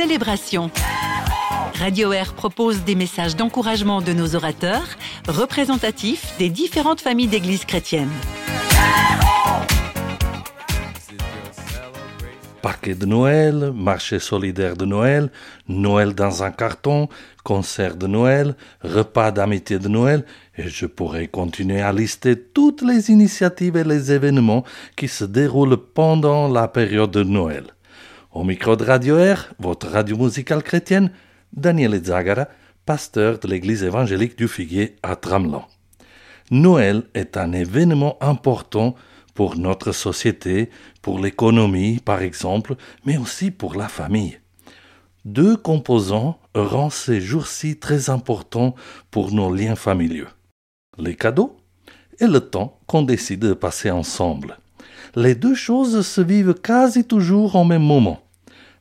célébration. Radio Air propose des messages d'encouragement de nos orateurs, représentatifs des différentes familles d'églises chrétiennes. Parquet de Noël, marché solidaire de Noël, Noël dans un carton, concert de Noël, repas d'amitié de Noël, et je pourrais continuer à lister toutes les initiatives et les événements qui se déroulent pendant la période de Noël. Au micro de Radio Air, votre radio musicale chrétienne, Daniel Zagara, pasteur de l'église évangélique du Figuier à Tramelan. Noël est un événement important pour notre société, pour l'économie par exemple, mais aussi pour la famille. Deux composants rendent ces jours-ci très importants pour nos liens familiaux. Les cadeaux et le temps qu'on décide de passer ensemble. Les deux choses se vivent quasi toujours en même moment.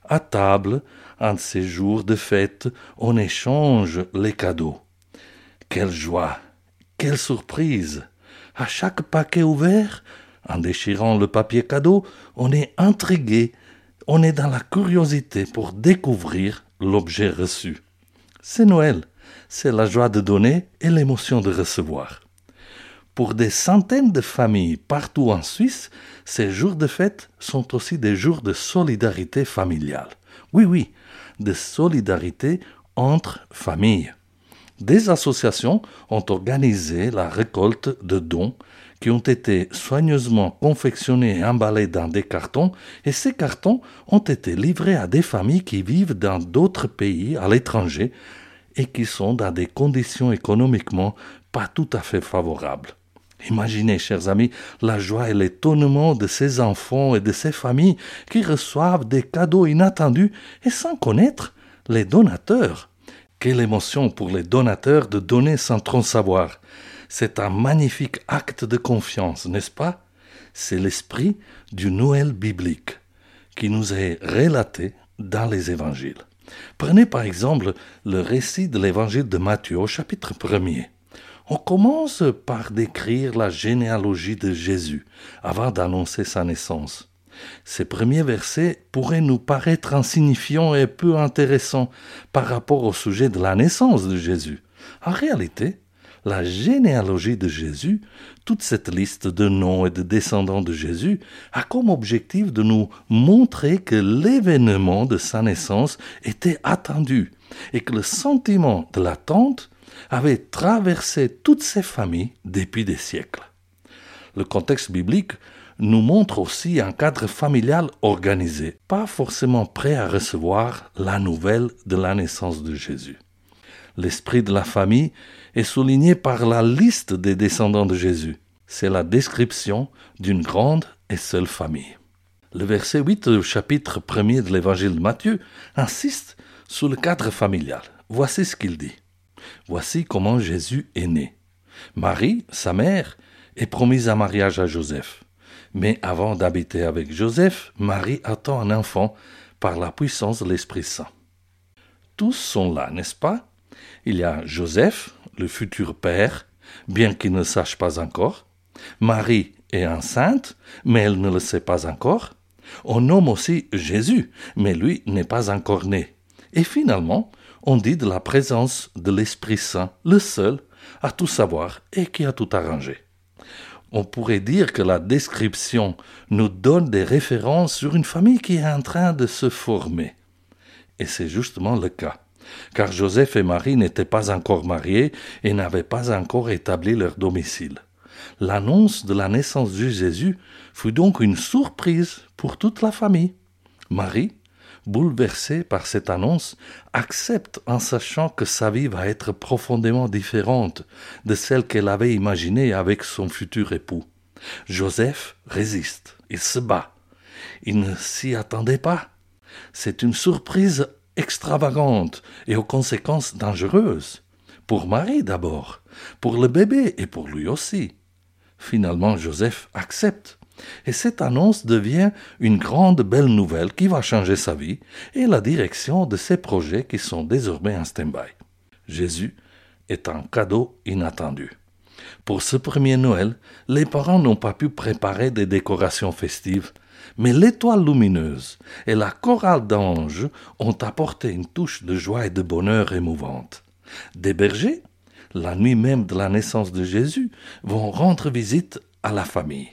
À table, de ces jours de fête, on échange les cadeaux. Quelle joie, quelle surprise. À chaque paquet ouvert, en déchirant le papier cadeau, on est intrigué, on est dans la curiosité pour découvrir l'objet reçu. C'est Noël, c'est la joie de donner et l'émotion de recevoir. Pour des centaines de familles partout en Suisse, ces jours de fête sont aussi des jours de solidarité familiale. Oui, oui, de solidarité entre familles. Des associations ont organisé la récolte de dons qui ont été soigneusement confectionnés et emballés dans des cartons, et ces cartons ont été livrés à des familles qui vivent dans d'autres pays à l'étranger et qui sont dans des conditions économiquement pas tout à fait favorables. Imaginez, chers amis, la joie et l'étonnement de ces enfants et de ces familles qui reçoivent des cadeaux inattendus et sans connaître les donateurs. Quelle émotion pour les donateurs de donner sans trop savoir. C'est un magnifique acte de confiance, n'est-ce pas? C'est l'esprit du Noël biblique qui nous est relaté dans les évangiles. Prenez par exemple le récit de l'évangile de Matthieu au chapitre 1 On commence par décrire la généalogie de Jésus avant d'annoncer sa naissance. Ces premiers versets pourraient nous paraître insignifiants et peu intéressants par rapport au sujet de la naissance de Jésus. En réalité, la généalogie de Jésus, toute cette liste de noms et de descendants de Jésus, a comme objectif de nous montrer que l'événement de sa naissance était attendu et que le sentiment de l'attente avait traversé toutes ces familles depuis des siècles. Le contexte biblique nous montre aussi un cadre familial organisé, pas forcément prêt à recevoir la nouvelle de la naissance de Jésus. L'esprit de la famille est souligné par la liste des descendants de Jésus. C'est la description d'une grande et seule famille. Le verset 8 du chapitre 1er de l'évangile de Matthieu insiste sur le cadre familial. Voici ce qu'il dit. Voici comment Jésus est né. Marie, sa mère, est promise en mariage à Joseph. Mais avant d'habiter avec Joseph, Marie attend un enfant par la puissance de l'Esprit Saint. Tous sont là, n'est-ce pas? Il y a Joseph, le futur père, bien qu'il ne sache pas encore. Marie est enceinte, mais elle ne le sait pas encore. On nomme aussi Jésus, mais lui n'est pas encore né. Et finalement, on dit de la présence de l'Esprit Saint, le seul à tout savoir et qui a tout arrangé. On pourrait dire que la description nous donne des références sur une famille qui est en train de se former. Et c'est justement le cas car Joseph et Marie n'étaient pas encore mariés et n'avaient pas encore établi leur domicile. L'annonce de la naissance de Jésus fut donc une surprise pour toute la famille. Marie, bouleversée par cette annonce, accepte en sachant que sa vie va être profondément différente de celle qu'elle avait imaginée avec son futur époux. Joseph résiste, il se bat. Il ne s'y attendait pas. C'est une surprise extravagante et aux conséquences dangereuses. Pour Marie d'abord, pour le bébé et pour lui aussi. Finalement, Joseph accepte. Et cette annonce devient une grande belle nouvelle qui va changer sa vie et la direction de ses projets qui sont désormais en stand-by. Jésus est un cadeau inattendu. Pour ce premier Noël, les parents n'ont pas pu préparer des décorations festives, mais l'étoile lumineuse et la chorale d'anges ont apporté une touche de joie et de bonheur émouvante. Des bergers, la nuit même de la naissance de Jésus, vont rendre visite à la famille.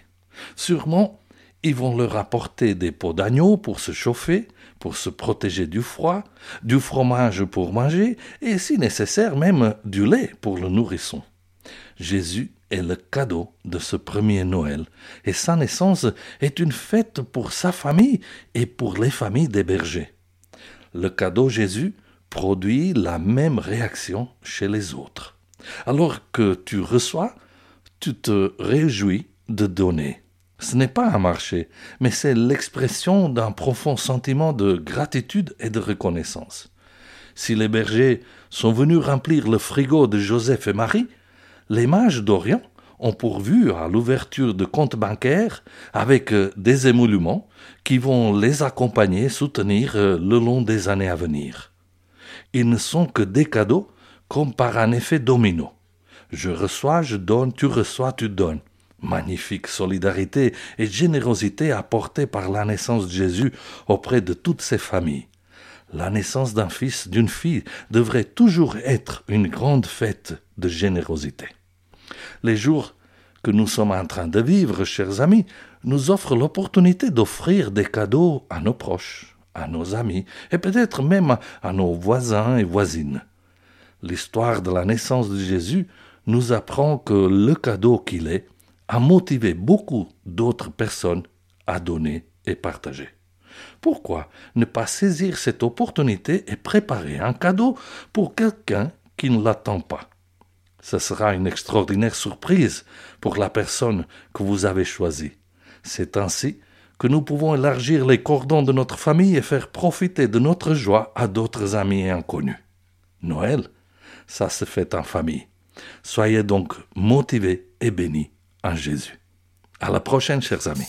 Sûrement, ils vont leur apporter des pots d'agneau pour se chauffer, pour se protéger du froid, du fromage pour manger, et si nécessaire même du lait pour le nourrisson. Jésus est le cadeau de ce premier Noël, et sa naissance est une fête pour sa famille et pour les familles des bergers. Le cadeau Jésus produit la même réaction chez les autres. Alors que tu reçois, tu te réjouis de donner. Ce n'est pas un marché, mais c'est l'expression d'un profond sentiment de gratitude et de reconnaissance. Si les bergers sont venus remplir le frigo de Joseph et Marie, les mages d'Orient ont pourvu à l'ouverture de comptes bancaires avec euh, des émoluments qui vont les accompagner, soutenir euh, le long des années à venir. Ils ne sont que des cadeaux comme par un effet domino. Je reçois, je donne, tu reçois, tu donnes. Magnifique solidarité et générosité apportée par la naissance de Jésus auprès de toutes ses familles. La naissance d'un fils, d'une fille, devrait toujours être une grande fête de générosité. Les jours que nous sommes en train de vivre, chers amis, nous offrent l'opportunité d'offrir des cadeaux à nos proches, à nos amis, et peut-être même à nos voisins et voisines. L'histoire de la naissance de Jésus nous apprend que le cadeau qu'il est a motivé beaucoup d'autres personnes à donner et partager. Pourquoi ne pas saisir cette opportunité et préparer un cadeau pour quelqu'un qui ne l'attend pas? Ce sera une extraordinaire surprise pour la personne que vous avez choisie. C'est ainsi que nous pouvons élargir les cordons de notre famille et faire profiter de notre joie à d'autres amis et inconnus. Noël, ça se fait en famille. Soyez donc motivés et bénis en Jésus. À la prochaine, chers amis.